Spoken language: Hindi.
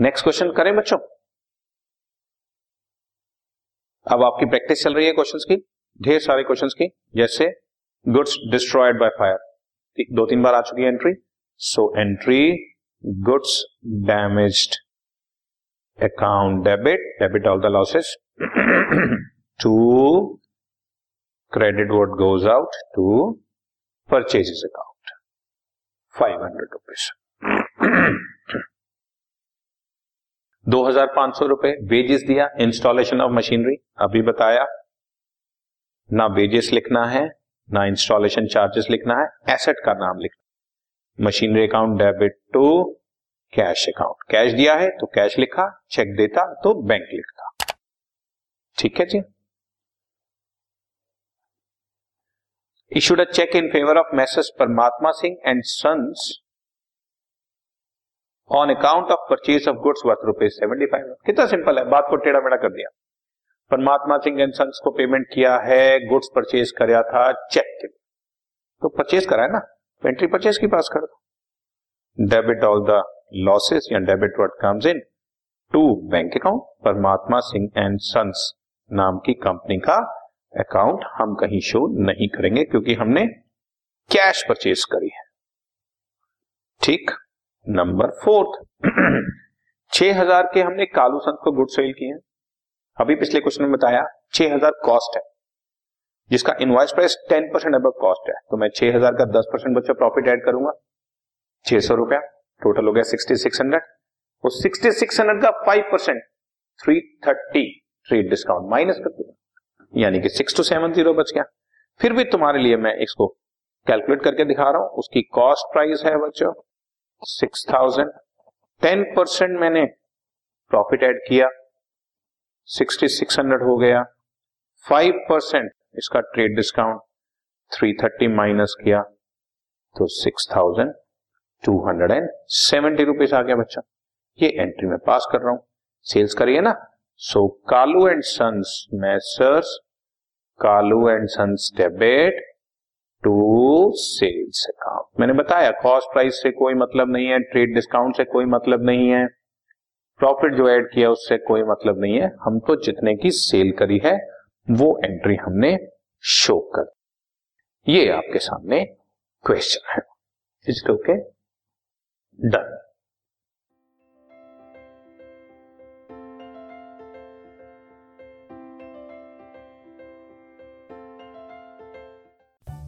नेक्स्ट क्वेश्चन करें बच्चों। अब आपकी प्रैक्टिस चल रही है क्वेश्चंस की। ढेर सारे क्वेश्चंस की। जैसे गुड्स डिस्ट्रॉयड बाय फायर दो तीन बार आ चुकी है entry so entry goods damaged account debit debit all the losses to credit what goes out to purchases account five hundred rupees दो हज़ार पाँच सौ रुपए वेजेस दिया इंस्टॉलेशन ऑफ़ मशीनरी अभी बताया। ना वेजेस लिखना है, ना इंस्टॉलेशन चार्जेस लिखना है एसेट का नाम लिखना machinery account debit to cash account cash दिया है तो कैश लिखा चेक देता तो बैंक लिखता। ठीक है जी? Issued a cheque in favour of messrs Parmatma Singh and sons on account of purchase of goods worth rupees seventy five कितना सिंपल है, बात को टेढ़ा मेढ़ा कर दिया। परमात्मा सिंह एंड सन्स को पेमेंट किया है गुड्स परचेज कराया था चेक के। तो परचेज करा है ना? एंट्री परचेज की पास कर दो डेबिट ऑल द लॉसेस या debit what comes in to bank account Parmatma Singh and sons नाम की कंपनी का अकाउंट हम कहीं शो नहीं करेंगे क्योंकि हमने कैश परचेज करी है। ठीक? नंबर फोर्थ, छह हज़ार के हमने कालू संत को गुड सेल किए अभी पिछले क्वेश्चन में बताया, छह हज़ार कॉस्ट है, जिसका इनवाइस प्राइस टेन परसेंट अब कॉस्ट है। तो मैं छह हज़ार का दस परसेंट बच्चा प्रॉफिट ऐड करूँगा। छह सौ रुपया टोटल हो गया सिक्सटी सिक्स हंड्रेड वो सिक्सटी सिक्स हंड्रेड का five percent three thirty trade discount minus कर दिया। यानी कि सिक्स टू सेवन ज़ीरो बच गया। फिर भी तुम्हारे लिए मैं इसको कैलकुलेट करके दिखा रहा हूँ। उसकी कॉस्ट प्राइस है बच्चों सिक्स थाउज़ेंड। टेन परसेंट मैंने प्रॉफिट ऐड किया। सिक्सटी सिक्स हंड्रेड हो गया। फाइव परसेंट इसका trade discount three thirty minus किया। तो six thousand two hundred and seventy rupees आ गया बच्चा। ये एंट्री में पास कर रहा हूँ। सेल्स करिए ना। So Kalu and sons messrs Kalu and sons debit. To sales account. मैंने बताया कॉस्ट प्राइस से कोई मतलब नहीं है ट्रेड डिस्काउंट से कोई मतलब नहीं है प्रॉफिट जो ऐड किया उससे कोई मतलब नहीं है। हम तो जितने की सेल करी है, वो एंट्री हमने शो कर। ये आपके सामने क्वेश्चन है। Is okay done